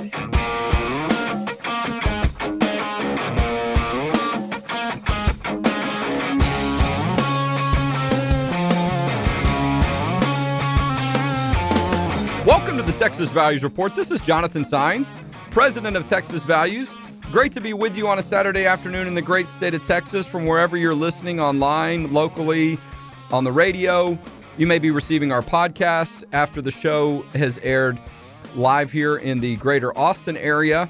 Welcome to the Texas Values Report. This is Jonathan Saenz, president of Texas Values. Great to be with you on a Saturday afternoon in the great state of Texas from wherever you're listening online, locally, on the radio. You may be receiving our podcast after the show has aired live here in the greater Austin area.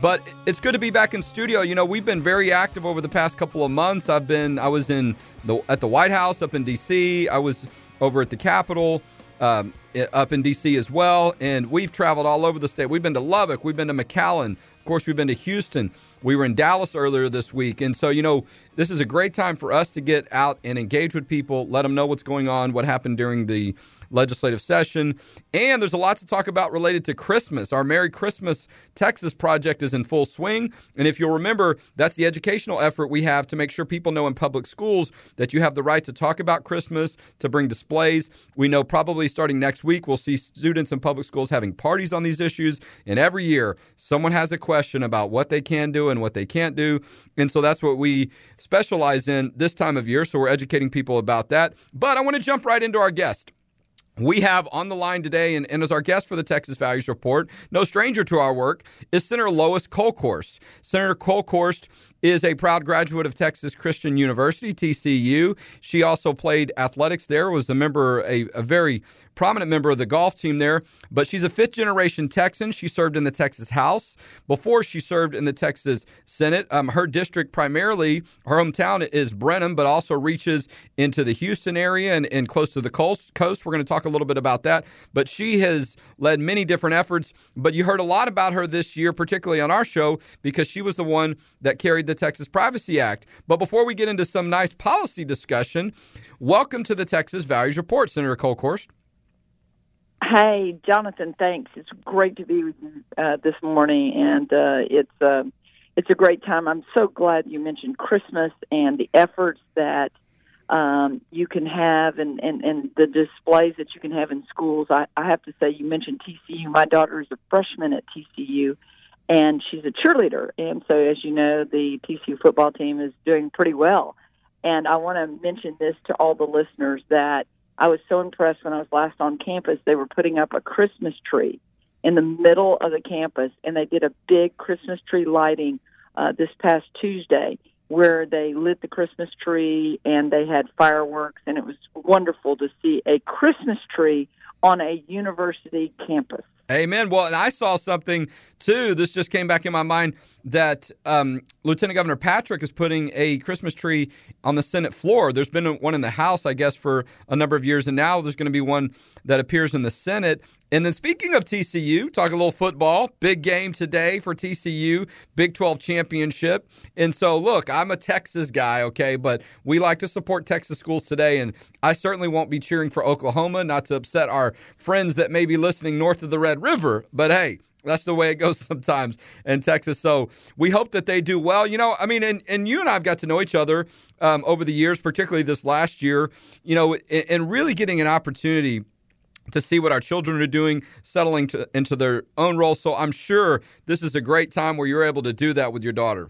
But it's good to be back in studio. You know, we've been very active over the past couple of months. I've been I was in the at the White House up in DC. I was over at the Capitol um, up in DC as well, and we've traveled all over the state. We've been to Lubbock, we've been to McAllen, of course, we've been to Houston. We were in Dallas earlier this week. And so, you know, this is a great time for us to get out and engage with people, let them know what's going on, what happened during the legislative session. And there's a lot to talk about related to Christmas. Our Merry Christmas Texas project is in full swing. And if you'll remember, that's the educational effort we have to make sure people know in public schools that you have the right to talk about Christmas, to bring displays. We know probably starting next week, we'll see students in public schools having parties on these issues. And every year, someone has a question about what they can do and what they can't do. And so that's what we specialize in this time of year. So we're educating people about that. But I want to jump right into our guest. We have on the line today, and, and, as our guest for the Texas Values Report, no stranger to our work, is Senator Lois Kolkhorst. Senator Kolkhorst is a proud graduate of Texas Christian University, TCU. She also played athletics there, was a member, a, a very prominent member of the golf team there. But she's a fifth generation Texan. She served in the Texas House before she served in the Texas Senate. Um, her district, primarily, her hometown is Brenham, but also reaches into the Houston area and, and close to the coast. coast. We're going to talk a little bit about that. But she has led many different efforts. But you heard a lot about her this year, particularly on our show, because she was the one that carried the Texas Privacy Act. But before we get into some nice policy discussion, welcome to the Texas Values Report, Senator Kolkhorst. Hey, Jonathan, thanks. It's great to be with you uh, this morning, and uh, it's uh, it's a great time. I'm so glad you mentioned Christmas and the efforts that um, you can have and, and, and the displays that you can have in schools. I, I have to say, you mentioned TCU. My daughter is a freshman at TCU, and she's a cheerleader. And so, as you know, the TCU football team is doing pretty well. And I want to mention this to all the listeners that I was so impressed when I was last on campus. They were putting up a Christmas tree in the middle of the campus, and they did a big Christmas tree lighting uh, this past Tuesday where they lit the Christmas tree and they had fireworks, and it was wonderful to see a Christmas tree on a university campus. Amen. Well, and I saw something too. This just came back in my mind that um, Lieutenant Governor Patrick is putting a Christmas tree on the Senate floor. There's been one in the House, I guess, for a number of years, and now there's going to be one that appears in the Senate. And then speaking of TCU, talk a little football. Big game today for TCU, Big 12 championship. And so, look, I'm a Texas guy, okay, but we like to support Texas schools today. And I certainly won't be cheering for Oklahoma, not to upset our friends that may be listening north of the Red River. But hey, that's the way it goes sometimes in Texas. So we hope that they do well. You know, I mean, and, and you and I have got to know each other um, over the years, particularly this last year, you know, and, and really getting an opportunity to see what our children are doing, settling to, into their own role. So I'm sure this is a great time where you're able to do that with your daughter.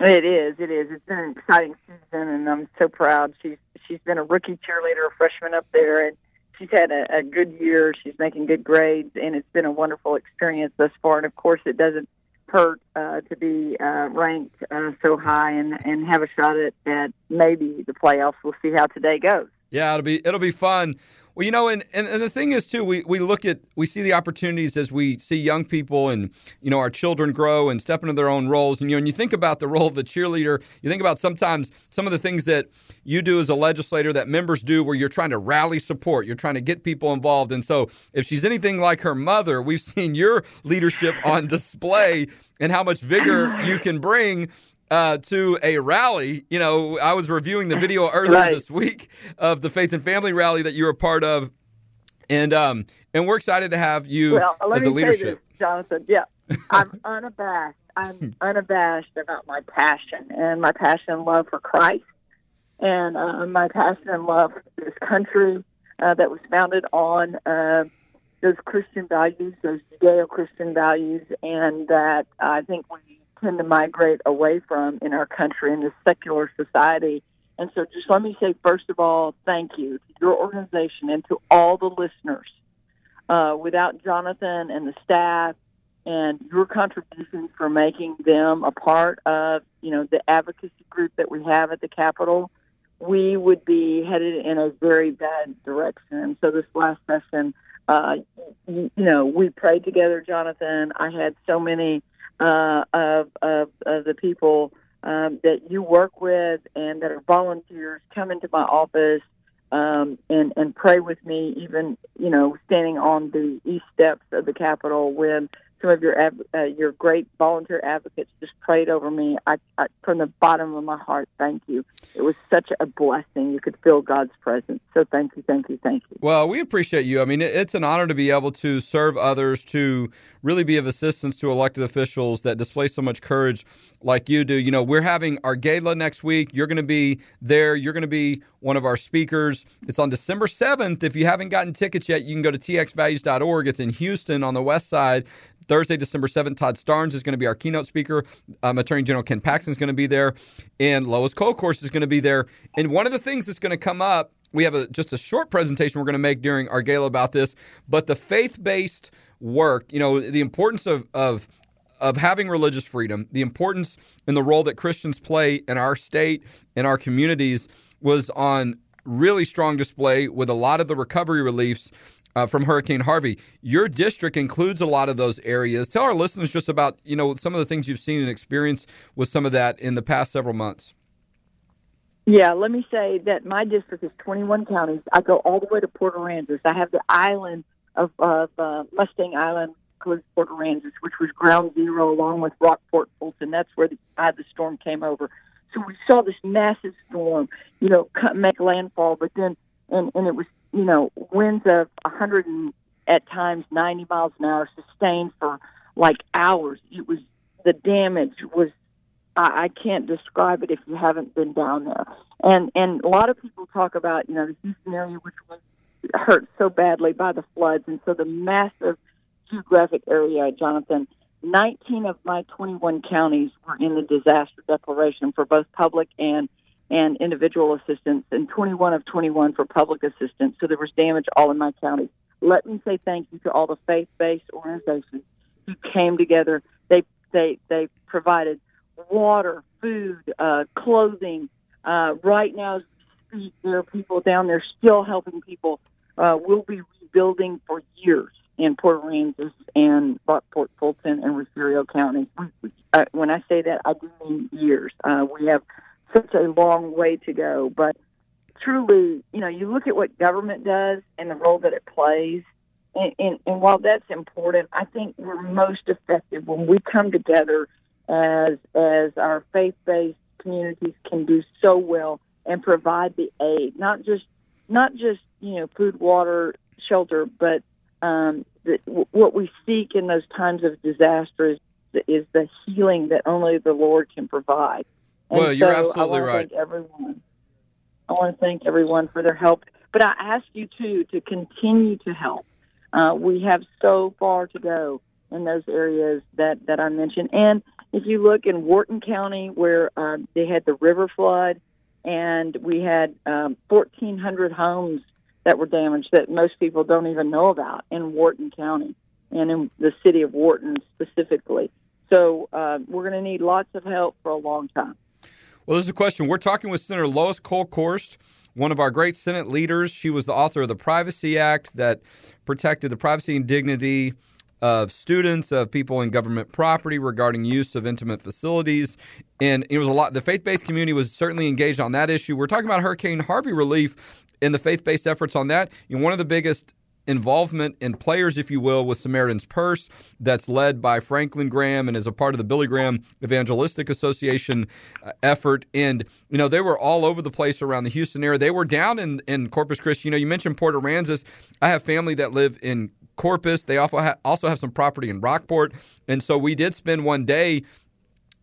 It is. It is. It's been an exciting season, and I'm so proud. She's she's been a rookie cheerleader, a freshman up there, and she's had a, a good year. She's making good grades, and it's been a wonderful experience thus far. And of course, it doesn't hurt uh, to be uh, ranked uh, so high and and have a shot at, at maybe the playoffs. We'll see how today goes. Yeah, it'll be it'll be fun. Well, you know, and, and, and the thing is too, we, we look at we see the opportunities as we see young people and you know our children grow and step into their own roles. And you know, and you think about the role of a cheerleader, you think about sometimes some of the things that you do as a legislator that members do where you're trying to rally support, you're trying to get people involved. And so if she's anything like her mother, we've seen your leadership on display and how much vigor you can bring uh, to a rally. You know, I was reviewing the video earlier right. this week of the Faith and Family rally that you were a part of, and um, and we're excited to have you well, as a leadership. This, Jonathan, yeah, I'm unabashed. I'm unabashed about my passion and my passion and love for Christ, and uh, my passion and love for this country uh, that was founded on. Uh, those Christian values, those Judeo-Christian values, and that I think we tend to migrate away from in our country in this secular society. And so, just let me say, first of all, thank you to your organization and to all the listeners. Uh, without Jonathan and the staff and your contributions for making them a part of, you know, the advocacy group that we have at the Capitol, we would be headed in a very bad direction. And so this last session, uh, you, you know, we prayed together, Jonathan. I had so many uh, of, of, of the people um, that you work with and that are volunteers come into my office um, and and pray with me, even you know standing on the east steps of the Capitol when some of your uh, your great volunteer advocates just prayed over me. I, I, from the bottom of my heart, thank you. It was such a blessing. You could feel God's presence. So thank you, thank you, thank you. Well, we appreciate you. I mean, it's an honor to be able to serve others, to really be of assistance to elected officials that display so much courage like you do. You know, we're having our gala next week. You're going to be there. You're going to be one of our speakers. It's on December 7th. If you haven't gotten tickets yet, you can go to txvalues.org. It's in Houston on the west side. Thursday, December 7th, Todd Starnes is going to be our keynote speaker. Um, Attorney General Ken Paxton is going to be there. And Lois Kolkhorst is going to be there. And one of the things that's going to come up, we have a, just a short presentation we're going to make during our gala about this, but the faith based work, you know, the importance of, of of having religious freedom, the importance and the role that Christians play in our state, in our communities, was on really strong display with a lot of the recovery reliefs uh, from Hurricane Harvey. Your district includes a lot of those areas. Tell our listeners just about you know some of the things you've seen and experienced with some of that in the past several months. Yeah, let me say that my district is 21 counties. I go all the way to Port Aransas. I have the island of, of uh, Mustang Island, includes Port Aransas, which was ground zero, along with Rockport Fulton. That's where the, uh, the storm came over. So we saw this massive storm, you know, cut make landfall, but then and and it was you know, winds of 100 and at times 90 miles an hour sustained for like hours. It was the damage was I, I can't describe it if you haven't been down there. And and a lot of people talk about you know the Houston area which was hurt so badly by the floods, and so the massive geographic area, Jonathan. 19 of my 21 counties were in the disaster declaration for both public and and individual assistance, and 21 of 21 for public assistance. So there was damage all in my county. Let me say thank you to all the faith-based organizations who came together. They they they provided water, food, uh, clothing. Uh, right now, there are people down there still helping people. Uh, we'll be rebuilding for years in Port Aransas and Rockport, Fulton, and Refugio counties. Uh, when I say that, I do mean years. Uh, we have such a long way to go. But truly, you know, you look at what government does and the role that it plays. And, and, and while that's important, I think we're most effective when we come together as as our faith based communities can do so well and provide the aid, not just not just you know food, water, shelter, but um, the, what we seek in those times of disaster is, is the healing that only the Lord can provide. And well, you're so absolutely I right. Thank everyone. I want to thank everyone for their help, but I ask you too to continue to help. Uh, we have so far to go in those areas that that I mentioned, and if you look in Wharton County, where uh, they had the river flood, and we had um, 1,400 homes that were damaged that most people don't even know about in Wharton County and in the city of Wharton specifically. So uh, we're going to need lots of help for a long time. Well, this is a question. We're talking with Senator Lois Kolkhorst, one of our great Senate leaders. She was the author of the Privacy Act that protected the privacy and dignity of students, of people in government property regarding use of intimate facilities. And it was a lot, the faith based community was certainly engaged on that issue. We're talking about Hurricane Harvey relief and the faith based efforts on that. And one of the biggest involvement in players, if you will, with Samaritan's Purse that's led by Franklin Graham and is a part of the Billy Graham Evangelistic Association uh, effort. And, you know, they were all over the place around the Houston area. They were down in, in Corpus Christi. You know, you mentioned Port Aransas. I have family that live in Corpus. They also, ha- also have some property in Rockport. And so we did spend one day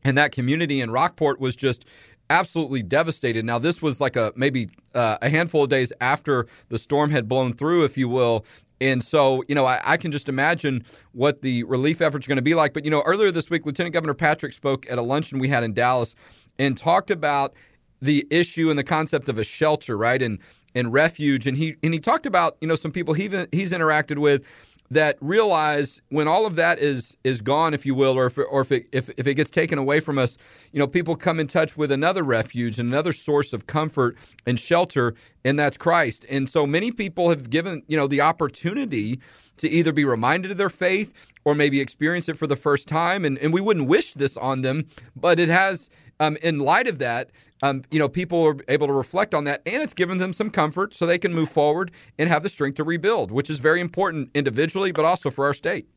and that community in Rockport was just absolutely devastated. Now, this was like a maybe uh, a handful of days after the storm had blown through, if you will. And so, you know, I, I, can just imagine what the relief efforts are going to be like. But, you know, earlier this week, Lieutenant Governor Patrick spoke at a luncheon we had in Dallas and talked about the issue and the concept of a shelter, right? And and refuge. And he and he talked about, you know, some people he he's interacted with that realize when all of that is is gone, if you will, or if or if it, if, if it gets taken away from us, you know, people come in touch with another refuge, and another source of comfort and shelter, and that's Christ. And so many people have given you know the opportunity to either be reminded of their faith or maybe experience it for the first time. And and we wouldn't wish this on them, but it has um, in light of that, um, you know, people are able to reflect on that, and it's given them some comfort so they can move forward and have the strength to rebuild, which is very important individually, but also for our state.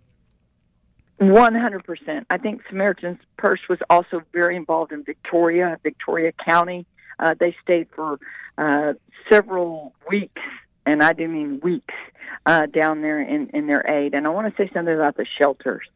100%. I think Samaritan's Purse was also very involved in Victoria, Victoria County. Uh, they stayed for uh, several weeks, and I do mean weeks, uh, down there in, in their aid. And I want to say something about the shelters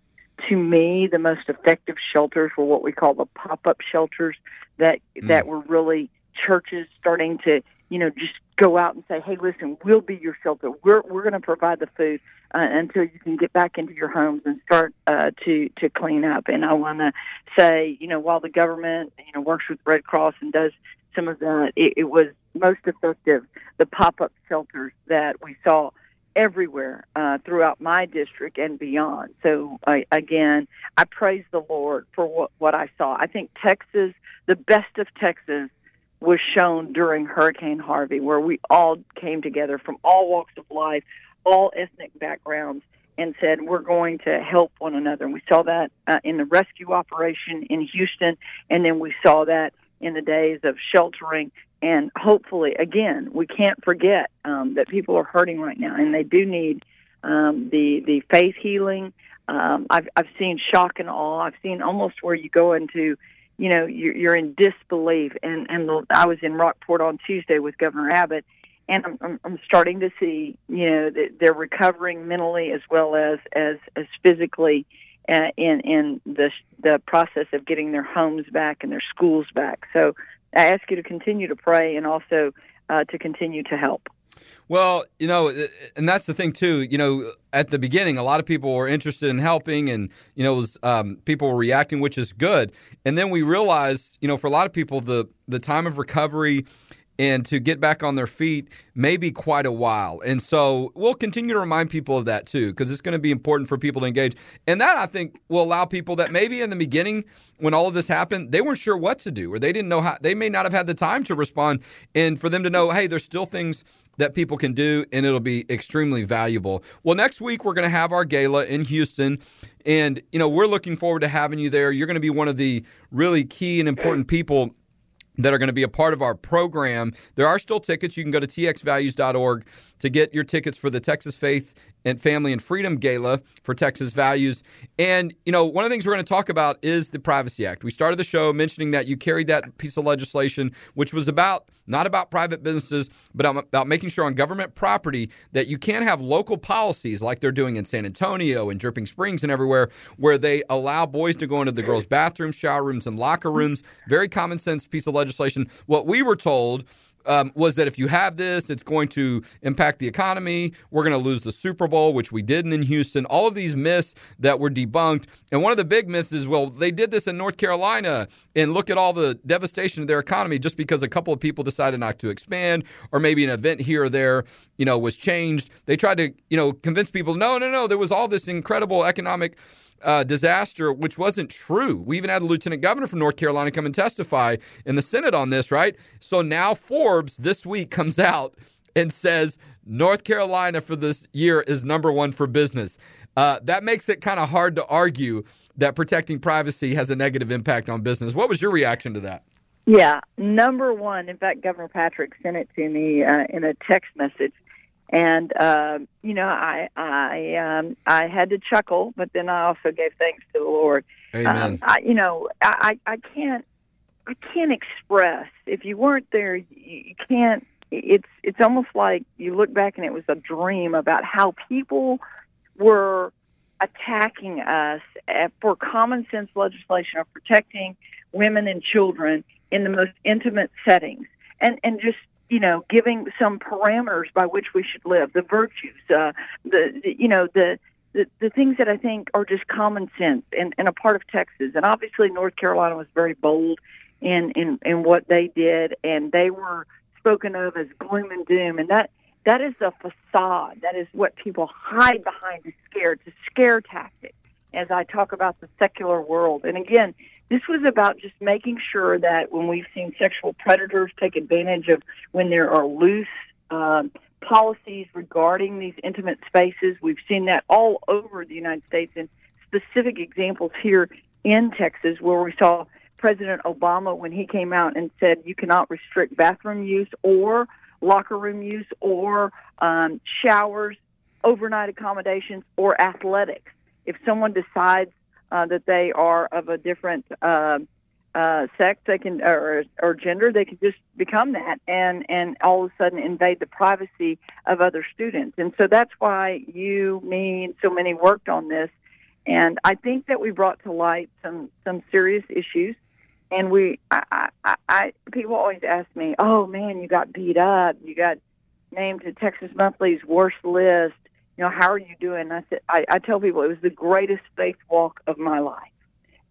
to me, the most effective shelters were what we call the pop-up shelters that mm. that were really churches starting to, you know, just go out and say, "Hey, listen, we'll be your shelter. We're we're going to provide the food uh, until you can get back into your homes and start uh, to to clean up." And I want to say, you know, while the government, you know, works with Red Cross and does some of that, it, it was most effective the pop-up shelters that we saw everywhere uh, throughout my district and beyond. So I, again, I praise the Lord for what, what I saw. I think Texas, the best of Texas, was shown during Hurricane Harvey, where we all came together from all walks of life, all ethnic backgrounds, and said we're going to help one another. And we saw that uh, in the rescue operation in Houston, and then we saw that in the days of sheltering and hopefully, again, we can't forget um, that people are hurting right now, and they do need um, the the faith healing. Um, I've I've seen shock and awe. I've seen almost where you go into, you know, you're, you're in disbelief. And and the, I was in Rockport on Tuesday with Governor Abbott, and I'm, I'm, I'm starting to see, you know, that they're recovering mentally as well as as as physically. Uh, in in the the process of getting their homes back and their schools back. So I ask you to continue to pray and also uh, to continue to help. Well, you know, and that's the thing too. You know, at the beginning, a lot of people were interested in helping, and you know, was, um, people were reacting, which is good. And then we realized, you know, for a lot of people, the the time of recovery and to get back on their feet may be quite a while. And so we'll continue to remind people of that too, because it's going to be important for people to engage. And that I think will allow people that maybe in the beginning, when all of this happened, they weren't sure what to do or they didn't know how, they may not have had the time to respond. And for them to know, hey, there's still things that people can do and it'll be extremely valuable. Well, next week we're going to have our gala in Houston and you know, we're looking forward to having you there. You're going to be one of the really key and important people that are going to be a part of our program. There are still tickets. You can go to txvalues.org to get your tickets for the Texas Faith and Family and Freedom Gala for Texas Values. And, you know, one of the things we're going to talk about is the Privacy Act. We started the show mentioning that you carried that piece of legislation, which was about not about private businesses, but um, about making sure on government property that you can't have local policies like they're doing in San Antonio and Dripping Springs and everywhere, where they allow boys to go into the girls' bathrooms, shower rooms, and locker rooms. Very common sense piece of legislation. What we were told um, was that if you have this, it's going to impact the economy. We're going to lose the Super Bowl, which we didn't in Houston. All of these myths that were debunked. And one of the big myths is well, they did this in North Carolina, and look at all the devastation of their economy just because a couple of people decided not to expand, or maybe an event here or there, you know, was changed. They tried to, you know, convince people, no, no, no, there was all this incredible economic uh, disaster, which wasn't true. We even had a lieutenant governor from North Carolina come and testify in the Senate on this, right? So now Forbes this week comes out and says North Carolina for this year is number one for business. Uh, that makes it kind of hard to argue that protecting privacy has a negative impact on business. What was your reaction to that? Yeah, number one. In fact, Governor Patrick sent it to me uh, in a text message and uh, you know I I um, I had to chuckle, but then I also gave thanks to the Lord. Amen. Um, I, you know I I can't I can't express if you weren't there you, you can't. It's it's almost like you look back and it was a dream about how people were attacking us for common sense legislation of protecting women and children in the most intimate settings and and just you know, giving some parameters by which we should live, the virtues, uh, the, the you know the the, the things that I think are just common sense and, and a part of Texas. And obviously, North Carolina was very bold in, in, in what they did, and they were spoken of as gloom and doom. And that that is a facade. That is what people hide behind to scare. It's a scare tactic as I talk about the secular world. And again, this was about just making sure that when we've seen sexual predators take advantage of when there are loose um, policies regarding these intimate spaces. We've seen that all over the United States and specific examples here in Texas where we saw President Obama when he came out and said you cannot restrict bathroom use or locker room use or um, showers, overnight accommodations, or athletics. If someone decides uh, that they are of a different uh, uh, sex, they can or, or gender, they can just become that and and all of a sudden invade the privacy of other students. And so that's why you, me, and so many worked on this. And I think that we brought to light some some serious issues. And we, I, I, I people always ask me, "Oh man, you got beat up. You got named to Texas Monthly's worst list. You know, how are you doing?" I said, I, I tell people it was the greatest faith walk of my life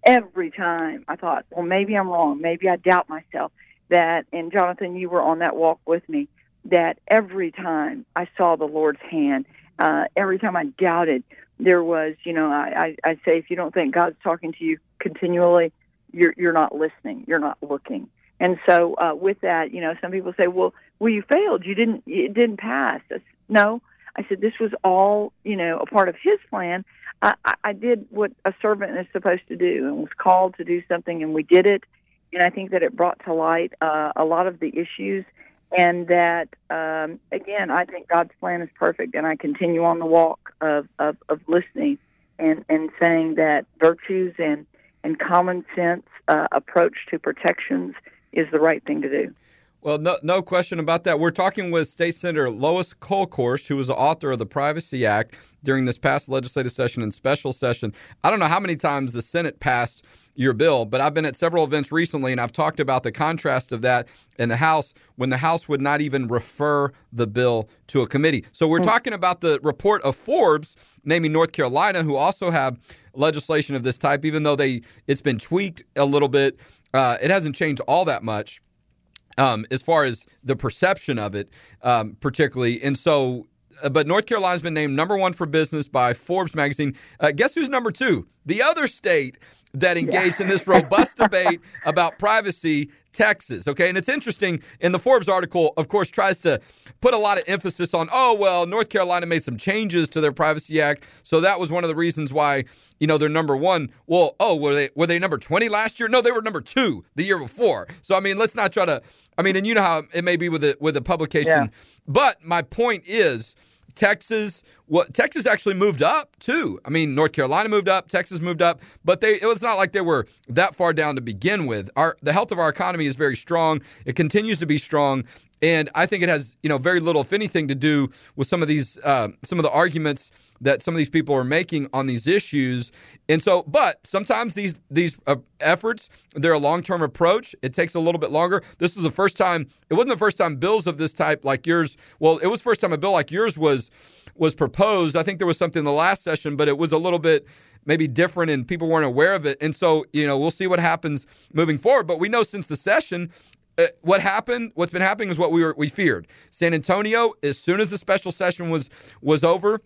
every time I thought, well, maybe I'm wrong. Maybe I doubt myself. That, and Jonathan, you were on that walk with me, that every time I saw the Lord's hand, uh, every time I doubted, there was, you know, I, I, I say, if you don't think God's talking to you continually, you're, you're not listening, you're not looking. And so, uh, with that, you know, some people say, well, well, you failed. You didn't, it didn't pass. No, I said, this was all, you know, a part of his plan. I, I did what a servant is supposed to do and was called to do something, and we did it. And I think that it brought to light uh, a lot of the issues, and that um, again, I think God's plan is perfect, and I continue on the walk of of, of listening and and saying that virtues and and common sense uh, approach to protections is the right thing to do. Well, no, no question about that. We're talking with State Senator Lois Kolkhorst, who was the author of the Privacy Act during this past legislative session and special session. I don't know how many times the Senate passed your bill, but I've been at several events recently and I've talked about the contrast of that in the House when the House would not even refer the bill to a committee. So we're hmm. talking about the report of Forbes naming North Carolina, who also have legislation of this type, even though they it's been tweaked a little bit. Uh, it hasn't changed all that much um, as far as the perception of it, um, particularly. And so, uh, but North Carolina's been named number one for business by Forbes magazine. Uh, guess who's number two? The other state that engaged yeah. in this robust debate about privacy, Texas. Okay. And it's interesting in the Forbes article, of course, tries to put a lot of emphasis on, oh, well, North Carolina made some changes to their Privacy Act. So that was one of the reasons why, you know, they're number one. Well, oh, were they were they number 20 last year? No, they were number two the year before. So I mean, let's not try to I mean, and you know how it may be with a with a publication. Yeah. But my point is Texas what Texas actually moved up too. I mean, North Carolina moved up, Texas moved up, but they it was not like they were that far down to begin with. Our the health of our economy is very strong. It continues to be strong. And I think it has, you know, very little, if anything, to do with some of these, uh, some of the arguments that some of these people are making on these issues. And so, but sometimes these these uh, efforts they're a long term approach. It takes a little bit longer. This was the first time. It wasn't the first time bills of this type like yours. Well, it was first time a bill like yours was was proposed. I think there was something in the last session, but it was a little bit maybe different and people weren't aware of it. And so, you know, we'll see what happens moving forward. But we know since the session, uh, what happened what's been happening is what we were we feared san antonio as soon as the special session was was over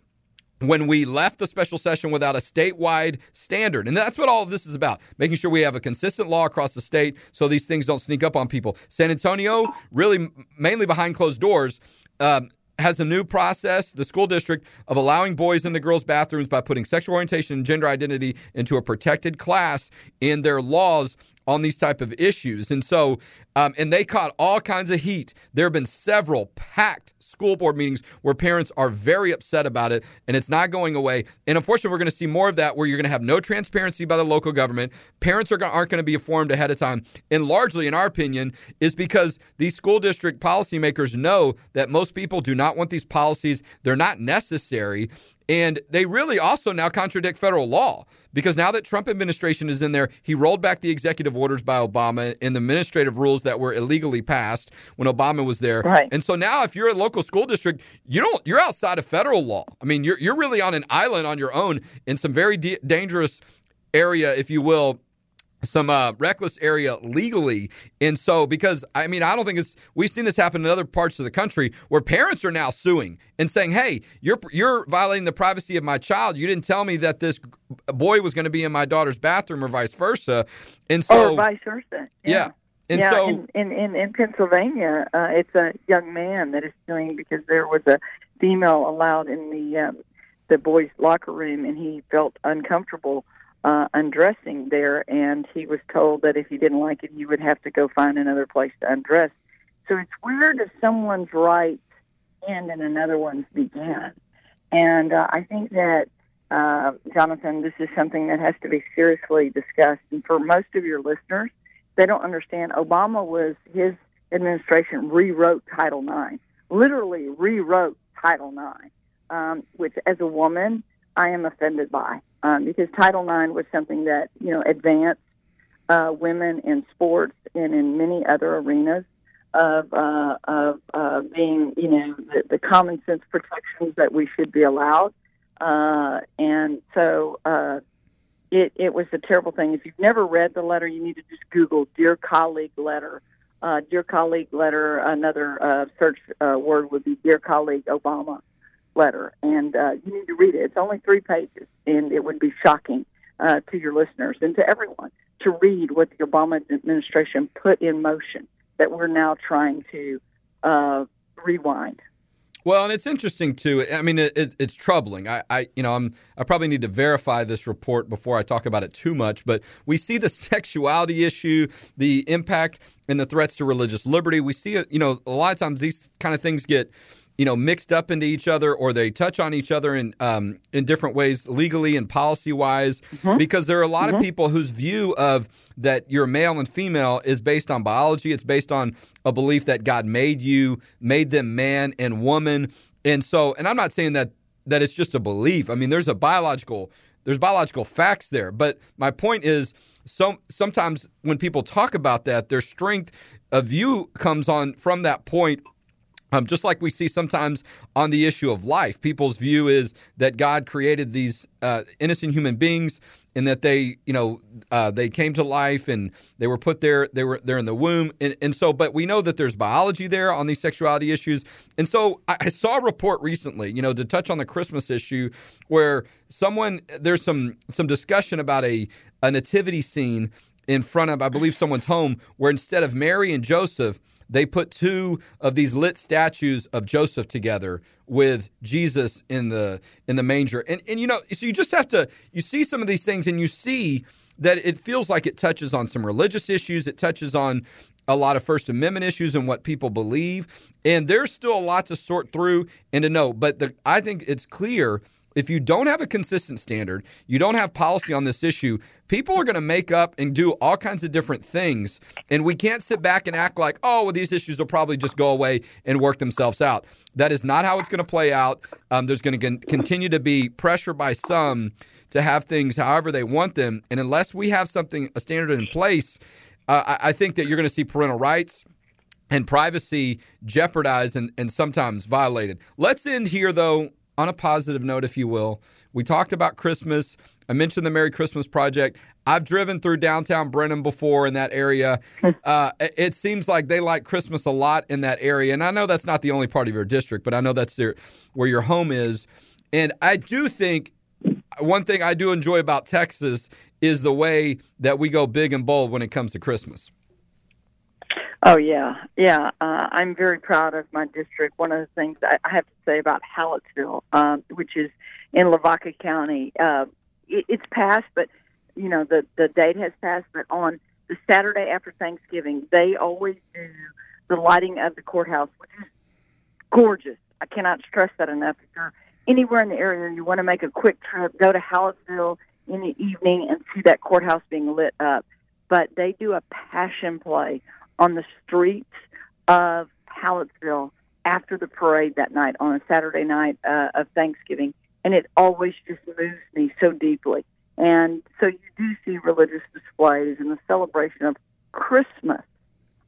when we left the special session without a statewide standard. And that's what all of this is about making sure we have a consistent law across the state so these things don't sneak up on people. San Antonio, really mainly behind closed doors, um, has a new process, the school district, of allowing boys into girls' bathrooms by putting sexual orientation and gender identity into a protected class in their laws on these type of issues. And so, um, and they caught all kinds of heat. There have been several packed school board meetings where parents are very upset about it and it's not going away. And unfortunately, we're going to see more of that where you're going to have no transparency by the local government. Parents are, aren't going to be informed ahead of time. And largely, in our opinion, is because these school district policymakers know that most people do not want these policies. They're not necessary And they really also now contradict federal law because now that Trump administration is in there, he rolled back the executive orders by Obama and the administrative rules that were illegally passed when Obama was there. Right. And so now if you're a local school district, you don't you're outside of federal law. I mean, you're you're really on an island on your own in some very de- dangerous area if you will some uh, reckless area legally. And so, because I mean, I don't think it's we've seen this happen in other parts of the country where parents are now suing and saying, "Hey, you're you're violating the privacy of my child. You didn't tell me that this boy was going to be in my daughter's bathroom, or vice versa." And so, or vice versa. yeah. Yeah. And yeah, so, in, in, in, in Pennsylvania, uh, it's a young man that is suing because there was a female allowed in the um, the boys' locker room, and he felt uncomfortable uh, undressing there, and he was told that if he didn't like it, he would have to go find another place to undress. So it's weird if someone's rights end and another one's begin. And uh, I think that, uh, Jonathan, this is something that has to be seriously discussed. And for most of your listeners, they don't understand. Obama was his administration rewrote Title IX, literally rewrote Title IX, um, which as a woman I am offended by um, because Title IX was something that you know advanced uh, women in sports and in many other arenas of uh, of uh, being you know the, the common sense protections that we should be allowed, uh, and so. Uh, it, it was a terrible thing. If you've never read the letter, you need to just Google "dear colleague letter." Uh, dear colleague letter. Another search word would be "dear colleague Obama." Letter, and uh, you need to read it. It's only three pages, and it would be shocking uh, to your listeners and to everyone to read what the Obama administration put in motion that we're now trying to uh, rewind. Well, and it's interesting too. I mean, it, it, it's troubling. I, I, you know, I'm I probably need to verify this report before I talk about it too much. But we see the sexuality issue, the impact, and the threats to religious liberty. We see it. You know, a lot of times these kind of things get you know mixed up into each other or they touch on each other in um, in different ways legally and policy wise mm-hmm. because there are a lot mm-hmm. of people whose view of that you're male and female is based on biology it's based on a belief that God made you made them man and woman and so and I'm not saying that that it's just a belief I mean there's a biological there's biological facts there but my point is so sometimes when people talk about that their strength of view comes on from that point um, just like we see sometimes on the issue of life, people's view is that God created these uh, innocent human beings, and that they, you know, uh, they came to life and they were put there. They were there in the womb, and, and so. But we know that there's biology there on these sexuality issues, and so I, I saw a report recently, you know, to touch on the Christmas issue, where someone there's some some discussion about a a nativity scene in front of, I believe, someone's home, where instead of Mary and Joseph they put two of these lit statues of Joseph together with Jesus in the in the manger. And and you know, so you just have to you see some of these things and you see that it feels like it touches on some religious issues, it touches on a lot of First Amendment issues and what people believe. And there's still a lot to sort through and to know. But the, I think it's clear if you don't have a consistent standard, you don't have policy on this issue, people are going to make up and do all kinds of different things. And we can't sit back and act like, oh, well, these issues will probably just go away and work themselves out. That is not how it's going to play out. Um, there's going to continue to be pressure by some to have things however they want them. And unless we have something, a standard in place, uh, I, I think that you're going to see parental rights and privacy jeopardized and, and sometimes violated. Let's end here, though, on a positive note, if you will. We talked about Christmas. I mentioned the Merry Christmas Project. I've driven through downtown Brenham before in that area. Uh, it seems like they like Christmas a lot in that area. And I know that's not the only part of your district, but I know that's their, where your home is. And I do think one thing I do enjoy about Texas is the way that we go big and bold when it comes to Christmas. Oh yeah, yeah. Uh, I'm very proud of my district. One of the things I, I have to say about Hallettsville, um, which is in Lavaca County, uh, it, it's passed, but you know the the date has passed. But on the Saturday after Thanksgiving, they always do the lighting of the courthouse, which is gorgeous. I cannot stress that enough. If you're anywhere in the area and you want to make a quick trip, go to Hallettsville in the evening and see that courthouse being lit up. But they do a passion play on the streets of Hallettsville after the parade that night on a Saturday night uh, of Thanksgiving, and it always just moves me so deeply. And so you do see religious displays and the celebration of Christmas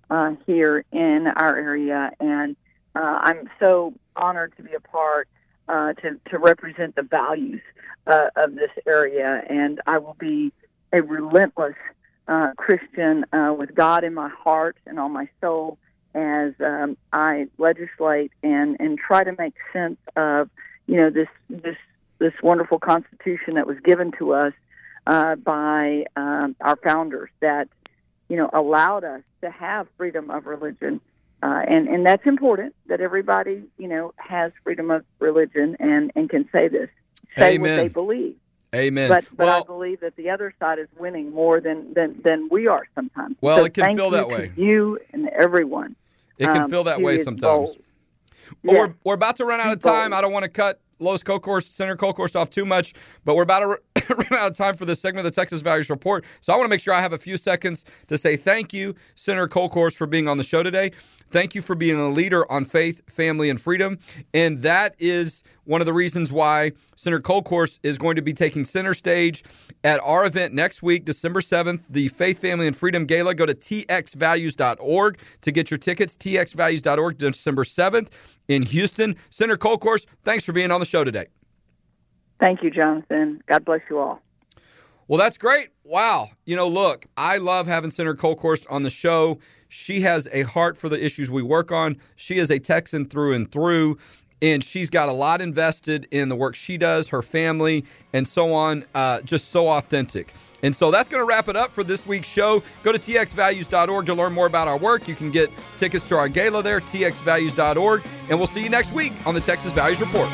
uh, here in our area, and uh, I'm so honored to be a part uh, to to represent the values uh, of this area, and I will be a relentless uh, Christian uh, with God in my heart and on my soul as um, I legislate and and try to make sense of you know this this this wonderful Constitution that was given to us uh, by um, our founders that you know allowed us to have freedom of religion. Uh, and and that's important that everybody you know has freedom of religion and and can say this say Amen. what they believe Amen. but but well, I believe that the other side is winning more than than than we are sometimes. Well, So it can feel that way. You and everyone. it can um, feel that way sometimes. bold. Well, Yes. We're, we're about to run out of time. I don't want to cut Lois Kolkhorst, Center Kolkhorst off too much, but we're about to run out of time for this segment of the Texas Values Report. So I want to make sure I have a few seconds to say thank you, Senator Kolkhorst, for being on the show today. Thank you for being a leader on faith, family, and freedom. And that is one of the reasons why Senator Kolkhorst is going to be taking center stage at our event next week, December 7th, the Faith, Family, and Freedom Gala. Go to txvalues.org to get your tickets. txvalues.org, December 7th in Houston. Senator Kolkhorst, thanks for being on the show today. Thank you, Jonathan. God bless you all. Well, that's great. Wow. You know, look, I love having Senator Kolkhorst on the show. She has a heart for the issues we work on. She is a Texan through and through, and she's got a lot invested in the work she does, her family, and so on. Uh, just so authentic. And so that's going to wrap it up for this week's show. Go to txvalues.org to learn more about our work. You can get tickets to our gala there, txvalues.org. And we'll see you next week on the Texas Values Report.